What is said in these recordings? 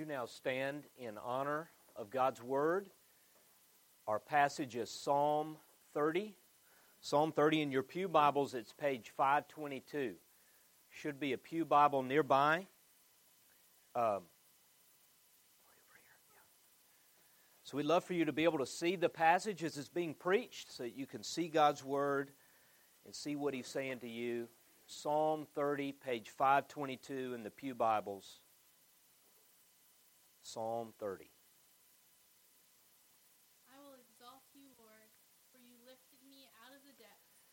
you now stand in honor of God's Word? Our passage is Psalm 30. Psalm 30 in your Pew Bibles, it's page 522. Should be a Pew Bible nearby. Um, so we'd love for you to be able to see the passage as it's being preached so that you can see God's Word and see what He's saying to you. Psalm 30, page 522 in the Pew Bibles. Psalm 30. I will exalt you, Lord, for you lifted me out of the depths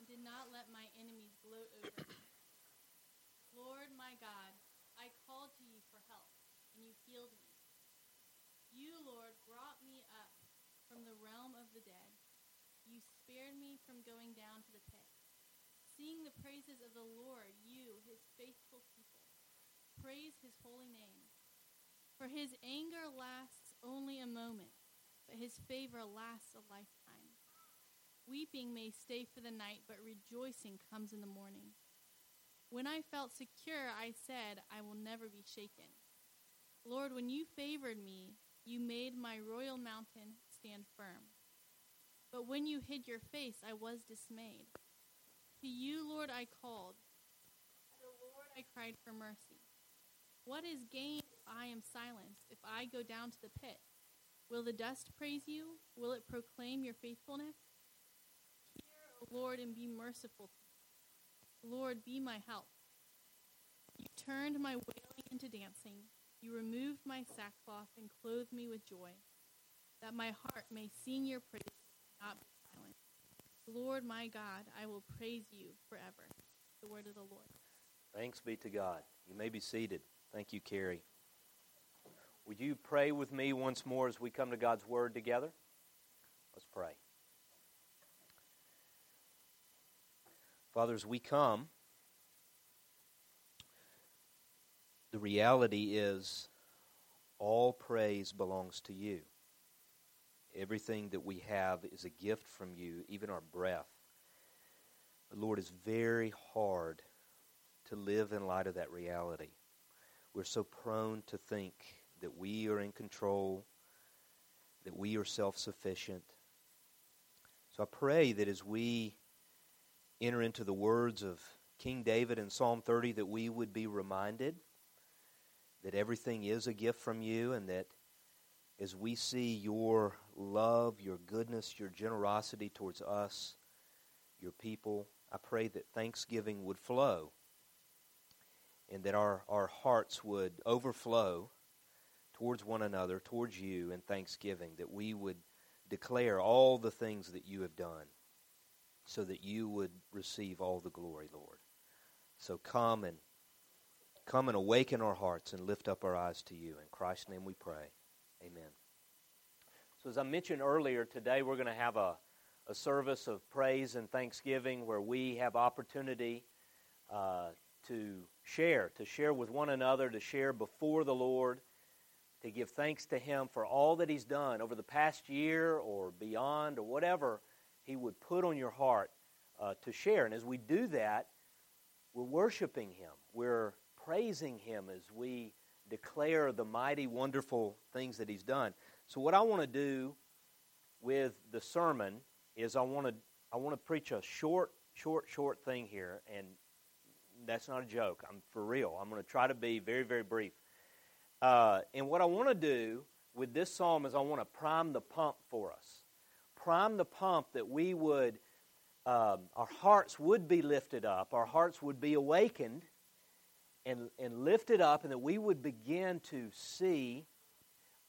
and did not let my enemies gloat over me. Lord, my God, I called to you for help, and you healed me. You, Lord, brought me up from the realm of the dead. You spared me from going down to the pit. Sing the praises of the Lord, you, his faithful people. Praise his holy name. For his anger lasts only a moment, but his favor lasts a lifetime. Weeping may stay for the night, but rejoicing comes in the morning. When I felt secure, I said, I will never be shaken. Lord, when you favored me, you made my royal mountain stand firm. But when you hid your face, I was dismayed. To you, Lord, I called. To the Lord I cried for mercy. What is gain I am silenced, if I go down to the pit? Will the dust praise you? Will it proclaim your faithfulness? Hear, O Lord, and be merciful. Lord, be my help. You turned my wailing into dancing. You removed my sackcloth and clothed me with joy, that my heart may sing your praise and not be silent. Lord, my God, I will praise you forever. The word of the Lord. Thanks be to God. You may be seated. Thank you, Carrie. Would you pray with me once more as we come to God's Word together? Let's pray. Father, as we come, the reality is all praise belongs to you. Everything that we have is a gift from you, even our breath. But Lord, it's very hard to live in light of that reality. We're so prone to think that we are in control, that we are self sufficient. So I pray that as we enter into the words of King David in Psalm 30, that we would be reminded that everything is a gift from you, and that as we see your love, your goodness, your generosity towards us, your people, I pray that thanksgiving would flow and that our, our hearts would overflow towards one another, towards you in thanksgiving, that we would declare all the things that you have done so that you would receive all the glory, Lord. So come and come and awaken our hearts and lift up our eyes to you. In Christ's name we pray. Amen. So as I mentioned earlier, today we're going to have a, a service of praise and thanksgiving where we have opportunity uh, to share, to share with one another, to share before the Lord, to give thanks to Him for all that He's done over the past year or beyond or whatever He would put on your heart uh, to share. And as we do that, we're worshiping Him. We're praising Him as we declare the mighty, wonderful things that He's done. So, what I want to do with the sermon is I want to I want to preach a short, short, short thing here, and that's not a joke. I'm for real. I'm going to try to be very, very brief. Uh, and what I want to do with this psalm is I want to prime the pump for us. Prime the pump that we would, um, our hearts would be lifted up, our hearts would be awakened and, and lifted up, and that we would begin to see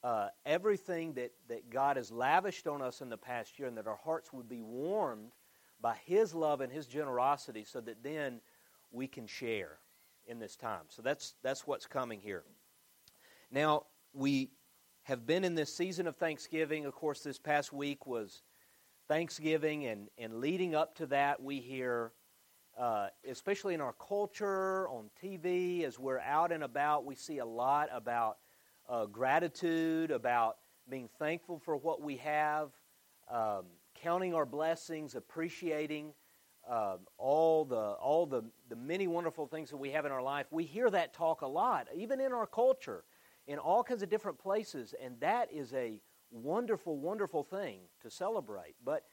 uh, everything that, that God has lavished on us in the past year, and that our hearts would be warmed by His love and His generosity, so that then we can share in this time. So that's that's what's coming here. Now, we have been in this season of Thanksgiving. Of course, this past week was Thanksgiving, and, and leading up to that, we hear, uh, especially in our culture, on TV, as we're out and about, we see a lot about uh, gratitude, about being thankful for what we have, um, counting our blessings, appreciating uh, all the all the, the many wonderful things that we have in our life. We hear that talk a lot, even in our culture. In all kinds of different places, and that is a wonderful, wonderful thing to celebrate. But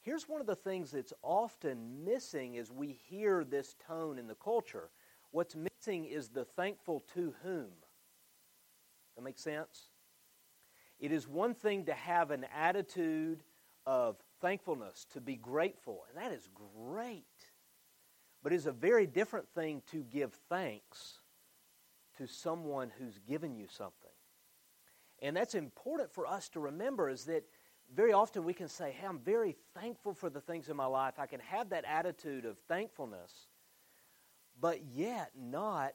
here's one of the things that's often missing as we hear this tone in the culture. What's missing is the thankful to whom. That makes sense? It is one thing to have an attitude of thankfulness, to be grateful, and that is great. But it's a very different thing to give thanks to someone who's given you something. And that's important for us to remember is that very often we can say, hey, I'm very thankful for the things in my life. I can have that attitude of thankfulness, but yet not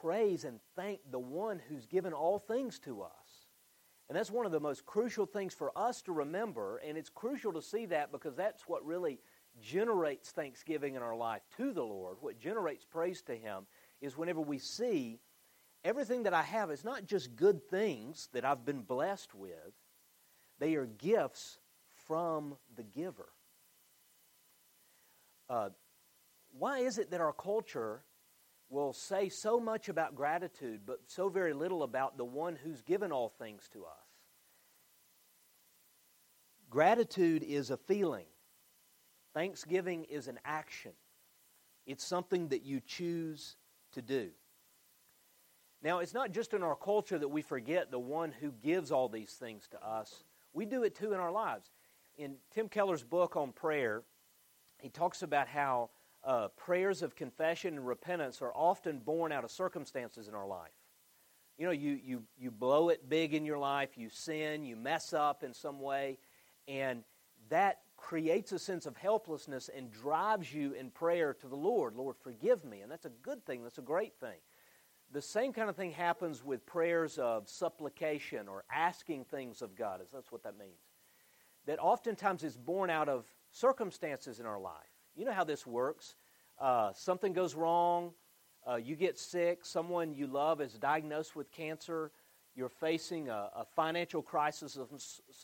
praise and thank the one who's given all things to us. And that's one of the most crucial things for us to remember, and it's crucial to see that because that's what really generates thanksgiving in our life to the Lord. What generates praise to Him is whenever we see everything that I have is not just good things that I've been blessed with, they are gifts from the giver. Uh, why is it that our culture will say so much about gratitude, but so very little about the one who's given all things to us? Gratitude is a feeling, thanksgiving is an action. It's something that you choose to do. Now, it's not just in our culture that we forget the one who gives all these things to us, we do it too in our lives. In Tim Keller's book on prayer, he talks about how uh, prayers of confession and repentance are often born out of circumstances in our life. You know, you, you, you blow it big in your life, you sin, you mess up in some way, and that creates a sense of helplessness and drives you in prayer to the Lord. Lord, forgive me. And that's a good thing, that's a great thing. The same kind of thing happens with prayers of supplication or asking things of God, as that's what that means. That oftentimes is born out of circumstances in our life. You know how this works. Uh, something goes wrong, uh, you get sick, someone you love is diagnosed with cancer, you're facing a, a financial crisis of,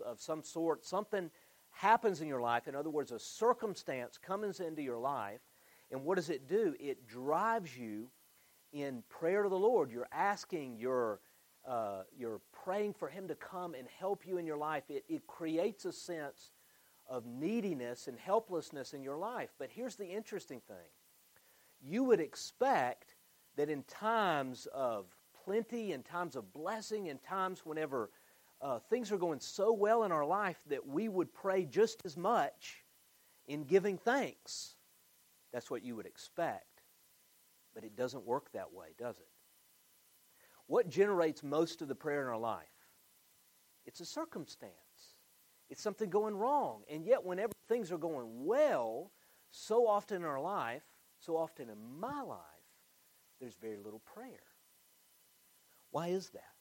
of some sort, something happens in your life. In other words, a circumstance comes into your life, and what does it do? It drives you in prayer to the Lord. You're asking, you're, uh, you're praying for Him to come and help you in your life. It, it creates a sense of neediness and helplessness in your life. But here's the interesting thing you would expect that in times of plenty, in times of blessing, in times whenever uh, things are going so well in our life that we would pray just as much in giving thanks. That's what you would expect. But it doesn't work that way, does it? What generates most of the prayer in our life? It's a circumstance. It's something going wrong. And yet, whenever things are going well, so often in our life, so often in my life, there's very little prayer. Why is that?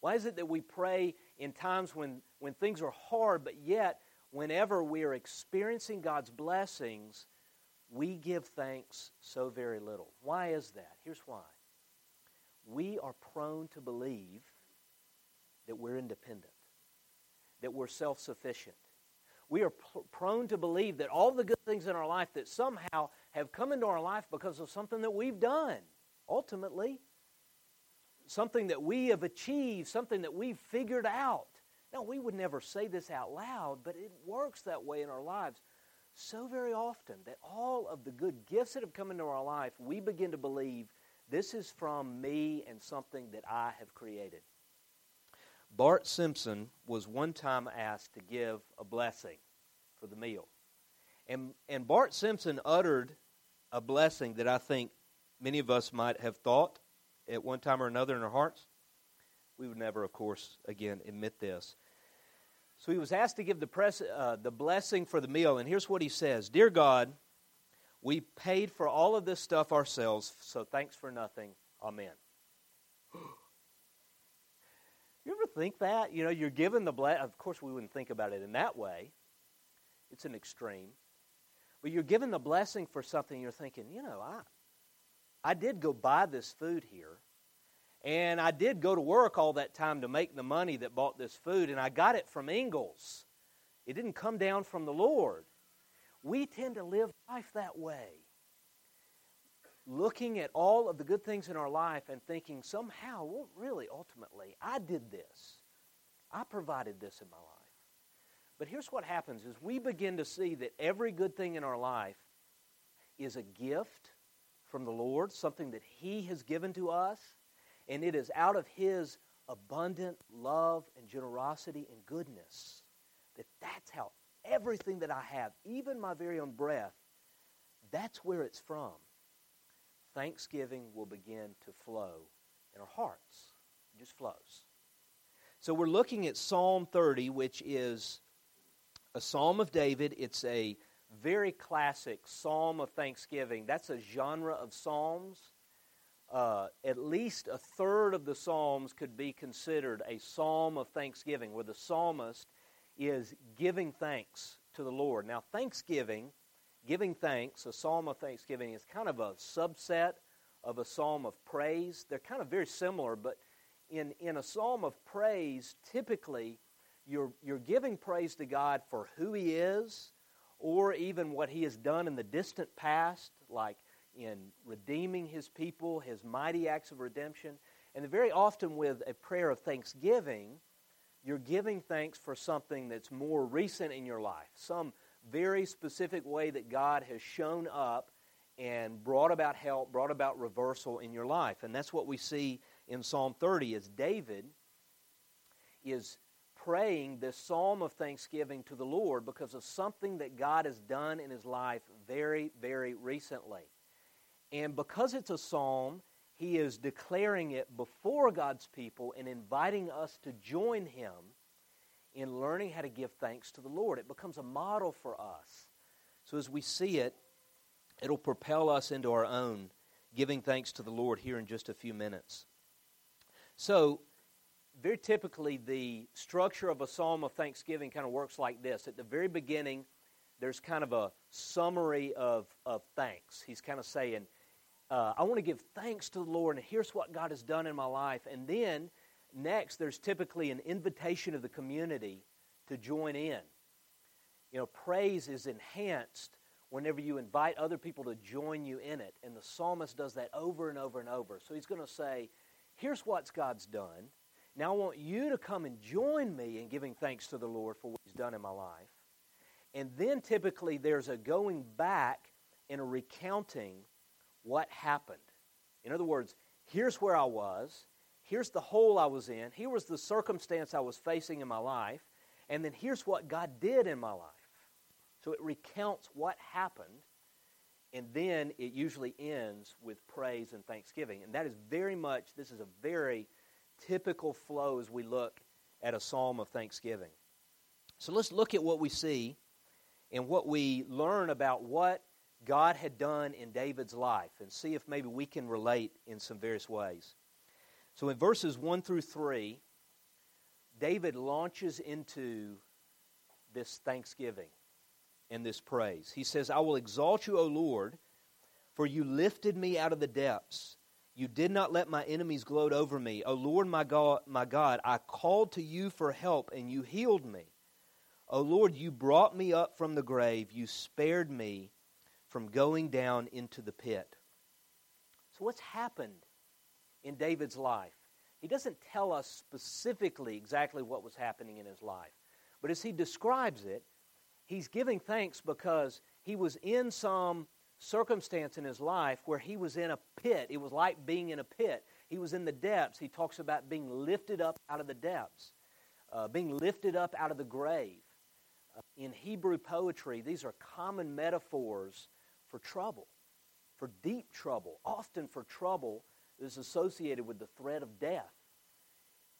Why is it that we pray in times when, when things are hard, but yet, whenever we are experiencing God's blessings, we give thanks so very little? Why is that? Here's why. We are prone to believe that we're independent, that we're self sufficient. We are pr- prone to believe that all the good things in our life that somehow have come into our life because of something that we've done. Ultimately, something that we have achieved, something that we've figured out. Now, we would never say this out loud, but it works that way in our lives so very often that all of the good gifts that have come into our life, we begin to believe this is from me and something that I have created. Bart Simpson was one time asked to give a blessing for the meal. And, and Bart Simpson uttered a blessing that I think many of us might have thought at one time or another in our hearts? We would never, of course, again, admit this. So he was asked to give the, press, uh, the blessing for the meal, and here's what he says Dear God, we paid for all of this stuff ourselves, so thanks for nothing. Amen. you ever think that? You know, you're given the blessing. Of course, we wouldn't think about it in that way, it's an extreme. But you're given the blessing for something, you're thinking, you know, I, I did go buy this food here. And I did go to work all that time to make the money that bought this food, and I got it from Ingles. It didn't come down from the Lord. We tend to live life that way. looking at all of the good things in our life and thinking somehow, well, really, ultimately, I did this. I provided this in my life. But here's what happens is we begin to see that every good thing in our life is a gift from the Lord, something that He has given to us, and it is out of His abundant love and generosity and goodness that that's how everything that I have, even my very own breath, that's where it's from. Thanksgiving will begin to flow in our hearts. It just flows. So we're looking at Psalm 30, which is a psalm of David. It's a very classic psalm of thanksgiving. That's a genre of psalms. Uh, at least a third of the psalms could be considered a psalm of thanksgiving, where the psalmist is giving thanks to the Lord. Now, thanksgiving, giving thanks, a psalm of thanksgiving is kind of a subset of a psalm of praise. They're kind of very similar, but in, in a psalm of praise, typically you're, you're giving praise to God for who He is or even what He has done in the distant past, like in redeeming His people, His mighty acts of redemption. And very often, with a prayer of thanksgiving, you're giving thanks for something that's more recent in your life, some very specific way that God has shown up and brought about help, brought about reversal in your life. And that's what we see in Psalm 30 is David is praying this psalm of thanksgiving to the Lord because of something that God has done in his life very, very recently. And because it's a psalm, he is declaring it before God's people and inviting us to join him in learning how to give thanks to the Lord. It becomes a model for us. So as we see it, it'll propel us into our own giving thanks to the Lord here in just a few minutes. So, very typically, the structure of a psalm of thanksgiving kind of works like this. At the very beginning, there's kind of a summary of, of thanks. He's kind of saying, uh, I want to give thanks to the Lord, and here's what God has done in my life. And then, next, there's typically an invitation of the community to join in. You know, praise is enhanced whenever you invite other people to join you in it. And the psalmist does that over and over and over. So he's going to say, Here's what God's done. Now I want you to come and join me in giving thanks to the Lord for what He's done in my life. And then typically there's a going back and a recounting what happened. In other words, here's where I was, here's the hole I was in, here was the circumstance I was facing in my life, and then here's what God did in my life. So it recounts what happened, and then it usually ends with praise and thanksgiving. And that is very much, this is a very typical flow as we look at a psalm of thanksgiving. So let's look at what we see and what we learn about what God had done in David's life and see if maybe we can relate in some various ways. So in verses 1 through 3, David launches into this thanksgiving and this praise. He says, I will exalt you, O Lord, for you lifted me out of the depths. You did not let my enemies gloat over me. O Lord my God, my God, I called to you for help, and you healed me. O Lord, you brought me up from the grave. You spared me from going down into the pit. So, what's happened in David's life? He doesn't tell us specifically exactly what was happening in his life. But as he describes it, he's giving thanks because he was in some circumstance in his life where he was in a pit. It was like being in a pit. He was in the depths. He talks about being lifted up out of the depths, uh, being lifted up out of the grave. Uh, in Hebrew poetry, these are common metaphors for trouble, for deep trouble, often for trouble that is associated with the threat of death.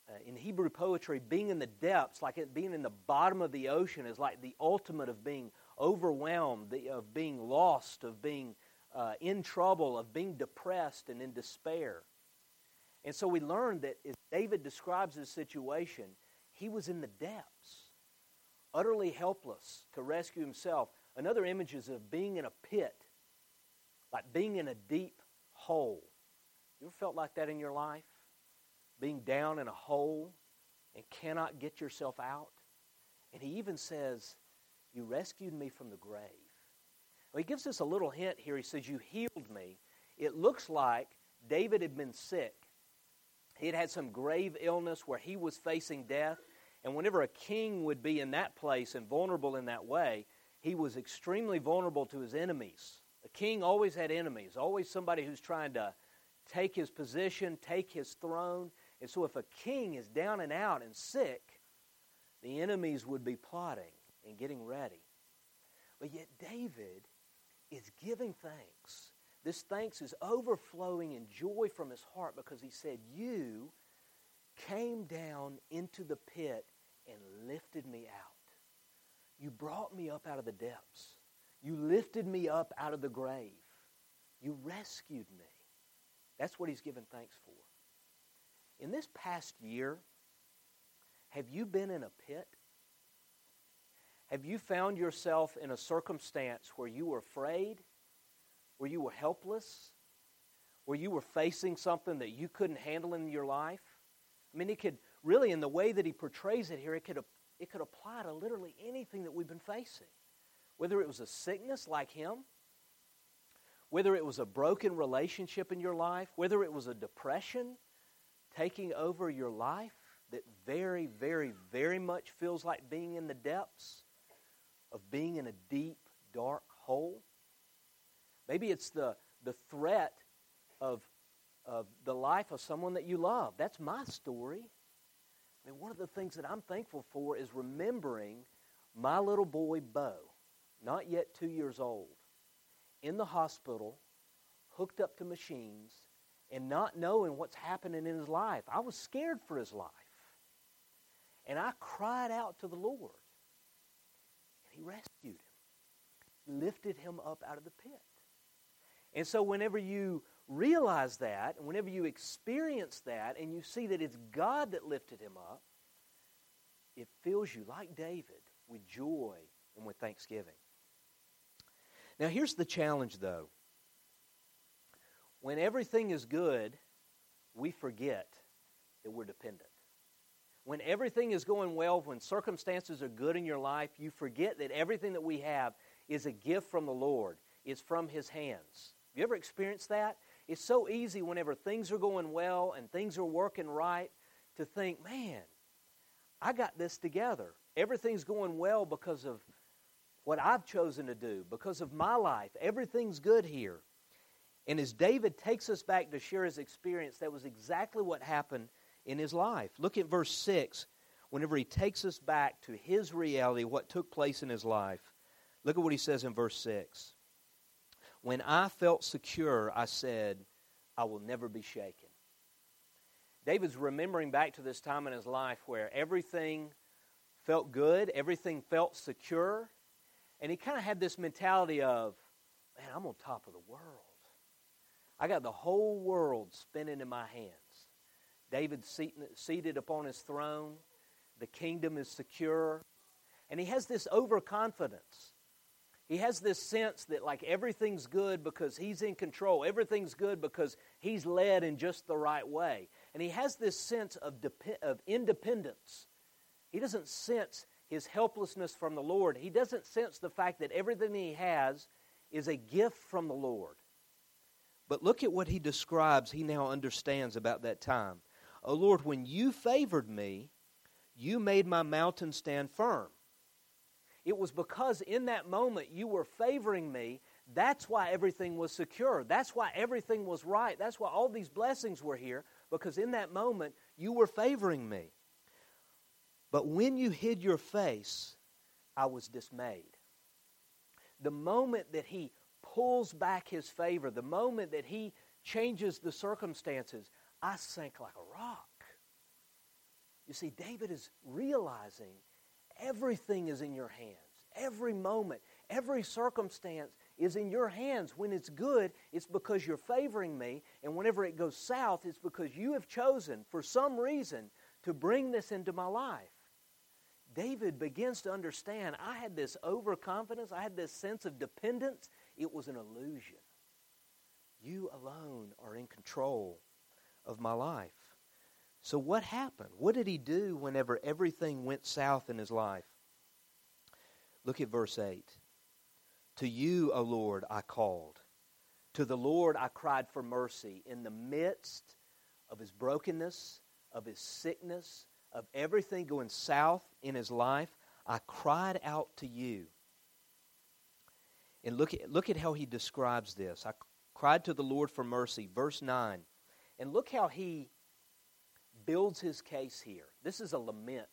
Uh, in Hebrew poetry, being in the depths, like it being in the bottom of the ocean, is like the ultimate of being overwhelmed, of being lost, of being uh, in trouble, of being depressed and in despair. And so we learn that as David describes his situation, he was in the depths, utterly helpless to rescue himself. Another image is of being in a pit, like being in a deep hole. You ever felt like that in your life? being down in a hole and cannot get yourself out. And he even says, You rescued me from the grave. Well, he gives us a little hint here. He says, You healed me. it looks like David had been sick. He had had some grave illness where he was facing death. And whenever a king would be in that place and vulnerable in that way, he was extremely vulnerable to his enemies. A king always had enemies, always somebody who's trying to take his position, take his throne. And so if a king is down and out and sick, the enemies would be plotting and getting ready. But yet David is giving thanks. This thanks is overflowing in joy from his heart because he said, You came down into the pit and lifted me out. You brought me up out of the depths. You lifted me up out of the grave. You rescued me. That's what he's given thanks for. In this past year, have you been in a pit? Have you found yourself in a circumstance where you were afraid, where you were helpless, where you were facing something that you couldn't handle in your life? I mean, it could really, in the way that he portrays it here, it could, it could apply to literally anything that we've been facing. Whether it was a sickness like him, whether it was a broken relationship in your life, whether it was a depression taking over your life that very, very, very much feels like being in the depths of being in a deep, dark hole. Maybe it's the, the threat of, of the life of someone that you love. That's my story. I mean, one of the things that I'm thankful for is remembering my little boy, Bo, not yet two years old, in the hospital, hooked up to machines, and not knowing what's happening in his life. I was scared for his life. And I cried out to the Lord. He rescued him, he lifted him up out of the pit. And so, whenever you realize that, and whenever you experience that, and you see that it's God that lifted him up, it fills you, like David, with joy and with thanksgiving. Now, here's the challenge, though. When everything is good, we forget that we're dependent. When everything is going well, when circumstances are good in your life, you forget that everything that we have is a gift from the Lord. It's from His hands. You ever experienced that? It's so easy whenever things are going well and things are working right to think, man, I got this together. Everything's going well because of what I've chosen to do, because of my life. Everything's good here. And as David takes us back to share his experience, that was exactly what happened in his life. Look at verse 6. Whenever he takes us back to his reality, what took place in his life, look at what he says in verse 6. When I felt secure, I said, I will never be shaken. David's remembering back to this time in his life where everything felt good, everything felt secure, and he kind of had this mentality of, man, I'm on top of the world. I got the whole world spinning in my hands. David seated upon his throne. The kingdom is secure. And he has this overconfidence. He has this sense that, like, everything's good because he's in control. Everything's good because he's led in just the right way. And he has this sense of, dep- of independence. He doesn't sense his helplessness from the Lord. He doesn't sense the fact that everything he has is a gift from the Lord. But look at what he describes, he now understands about that time. Oh Lord, when you favored me, you made my mountain stand firm. It was because in that moment you were favoring me. That's why everything was secure. That's why everything was right. That's why all these blessings were here, because in that moment you were favoring me. But when you hid your face, I was dismayed. The moment that he pulls back his favor, the moment that he changes the circumstances, I sank like a rock. You see, David is realizing everything is in your hands. Every moment, every circumstance is in your hands. When it's good, it's because you're favoring me. And whenever it goes south, it's because you have chosen, for some reason, to bring this into my life. David begins to understand I had this overconfidence, I had this sense of dependence. It was an illusion. You alone are in control of my life. So, what happened? What did he do whenever everything went south in his life? Look at verse 8. To you, O Lord, I called. To the Lord I cried for mercy in the midst of his brokenness, of his sickness, of everything going south in his life. I cried out to you. And look at, look at how he describes this. I cried to the Lord for mercy. Verse 9. And look how he builds his case here. This is a lament.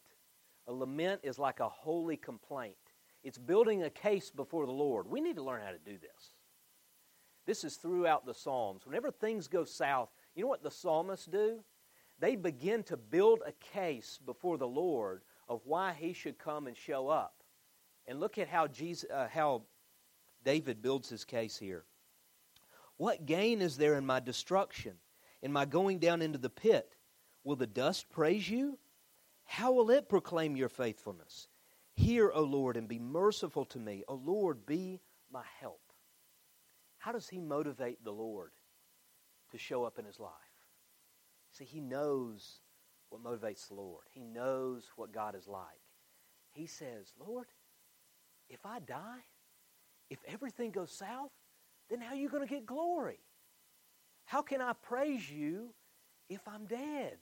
A lament is like a holy complaint, it's building a case before the Lord. We need to learn how to do this. This is throughout the Psalms. Whenever things go south, you know what the psalmists do? They begin to build a case before the Lord of why he should come and show up. And look at how Jesus, uh, how David builds his case here. What gain is there in my destruction, in my going down into the pit? Will the dust praise you? How will it proclaim your faithfulness? Hear, O Lord, and be merciful to me. O Lord, be my help. How does he motivate the Lord to show up in his life? See, he knows what motivates the Lord. He knows what God is like. He says, Lord, if I die, if everything goes south, then how are you going to get glory? How can I praise you if I'm dead?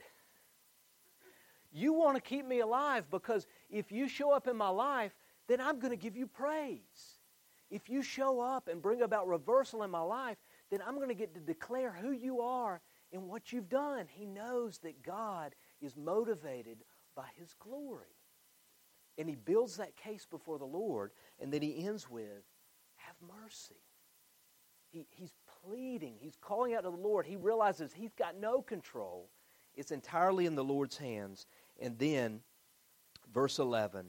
You want to keep me alive because if you show up in my life, then I'm going to give you praise. If you show up and bring about reversal in my life, then I'm going to get to declare who you are and what you've done. He knows that God is motivated by His glory. And he builds that case before the Lord, and then he ends with, Have mercy. He, he's pleading, he's calling out to the Lord. He realizes he's got no control, it's entirely in the Lord's hands. And then, verse 11,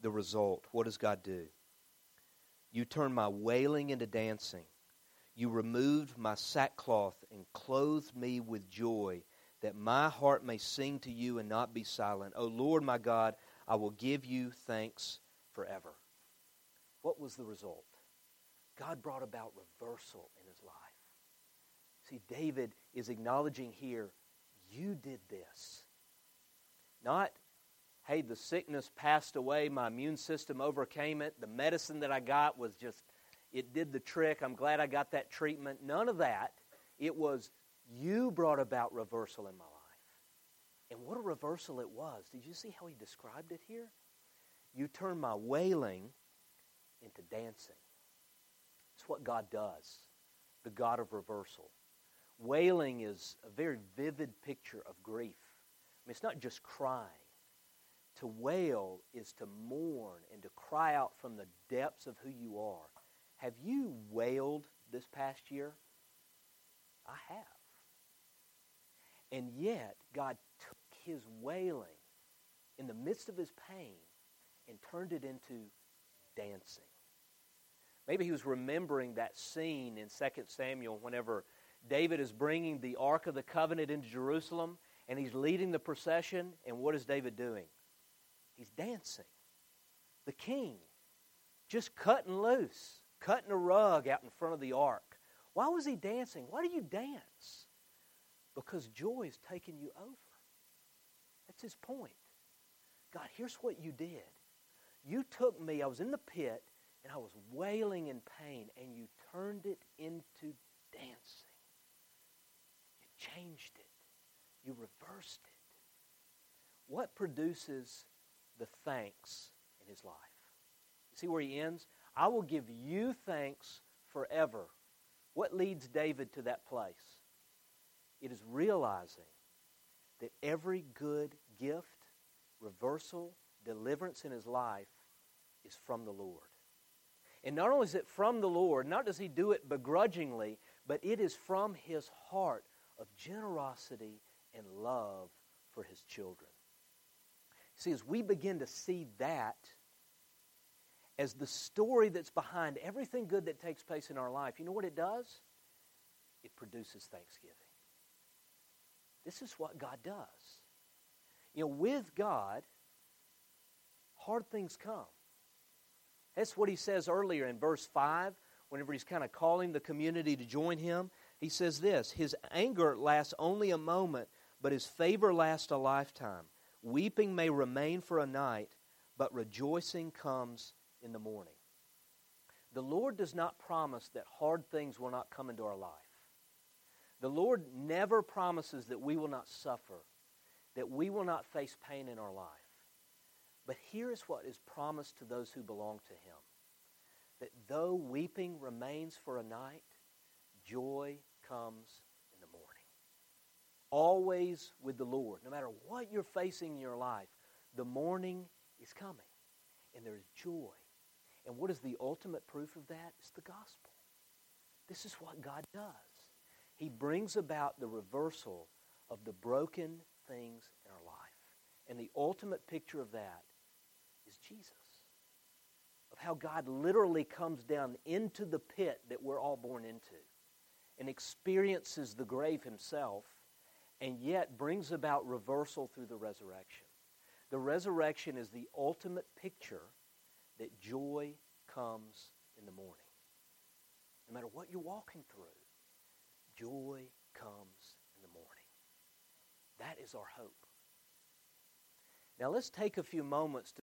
the result. What does God do? You turn my wailing into dancing. You removed my sackcloth and clothed me with joy, that my heart may sing to you and not be silent. O Lord my God, I will give you thanks forever. What was the result? God brought about reversal in his life. See, David is acknowledging here, you did this. Not, hey, the sickness passed away, my immune system overcame it, the medicine that I got was just, it did the trick, I'm glad I got that treatment. None of that. It was, you brought about reversal in my life. And what a reversal it was. Did you see how he described it here? You turned my wailing into dancing. It's what God does, the God of reversal. Wailing is a very vivid picture of grief. I mean, it's not just crying. To wail is to mourn and to cry out from the depths of who you are. Have you wailed this past year? I have. And yet, God took his wailing in the midst of his pain and turned it into dancing. Maybe he was remembering that scene in 2 Samuel whenever David is bringing the Ark of the Covenant into Jerusalem and he's leading the procession. And what is David doing? He's dancing. The king, just cutting loose, cutting a rug out in front of the ark. Why was he dancing? Why do you dance? Because joy is taking you over. That's his point. God, here's what you did. You took me, I was in the pit, and I was wailing in pain, and you turned it into dancing. Changed it. You reversed it. What produces the thanks in his life? You see where he ends? I will give you thanks forever. What leads David to that place? It is realizing that every good gift, reversal, deliverance in his life is from the Lord. And not only is it from the Lord, not does he do it begrudgingly, but it is from his heart of generosity and love for his children. See, as we begin to see that as the story that's behind everything good that takes place in our life, you know what it does? It produces thanksgiving. This is what God does. You know, with God, hard things come. That's what he says earlier in verse 5, whenever he's kind of calling the community to join him. He says this His anger lasts only a moment, but his favor lasts a lifetime. Weeping may remain for a night, but rejoicing comes in the morning. The Lord does not promise that hard things will not come into our life. The Lord never promises that we will not suffer, that we will not face pain in our life. But here is what is promised to those who belong to Him that though weeping remains for a night, joy comes in the morning. Always with the Lord. No matter what you're facing in your life, the morning is coming, and there's joy. And what is the ultimate proof of that? It's the gospel. This is what God does. He brings about the reversal of the broken things in our life. And the ultimate picture of that is Jesus. Of how God literally comes down into the pit that we're all born into and experiences the grave himself and yet brings about reversal through the resurrection. The resurrection is the ultimate picture that joy comes in the morning. No matter what you're walking through, joy comes in the morning. That is our hope. Now let's take a few moments to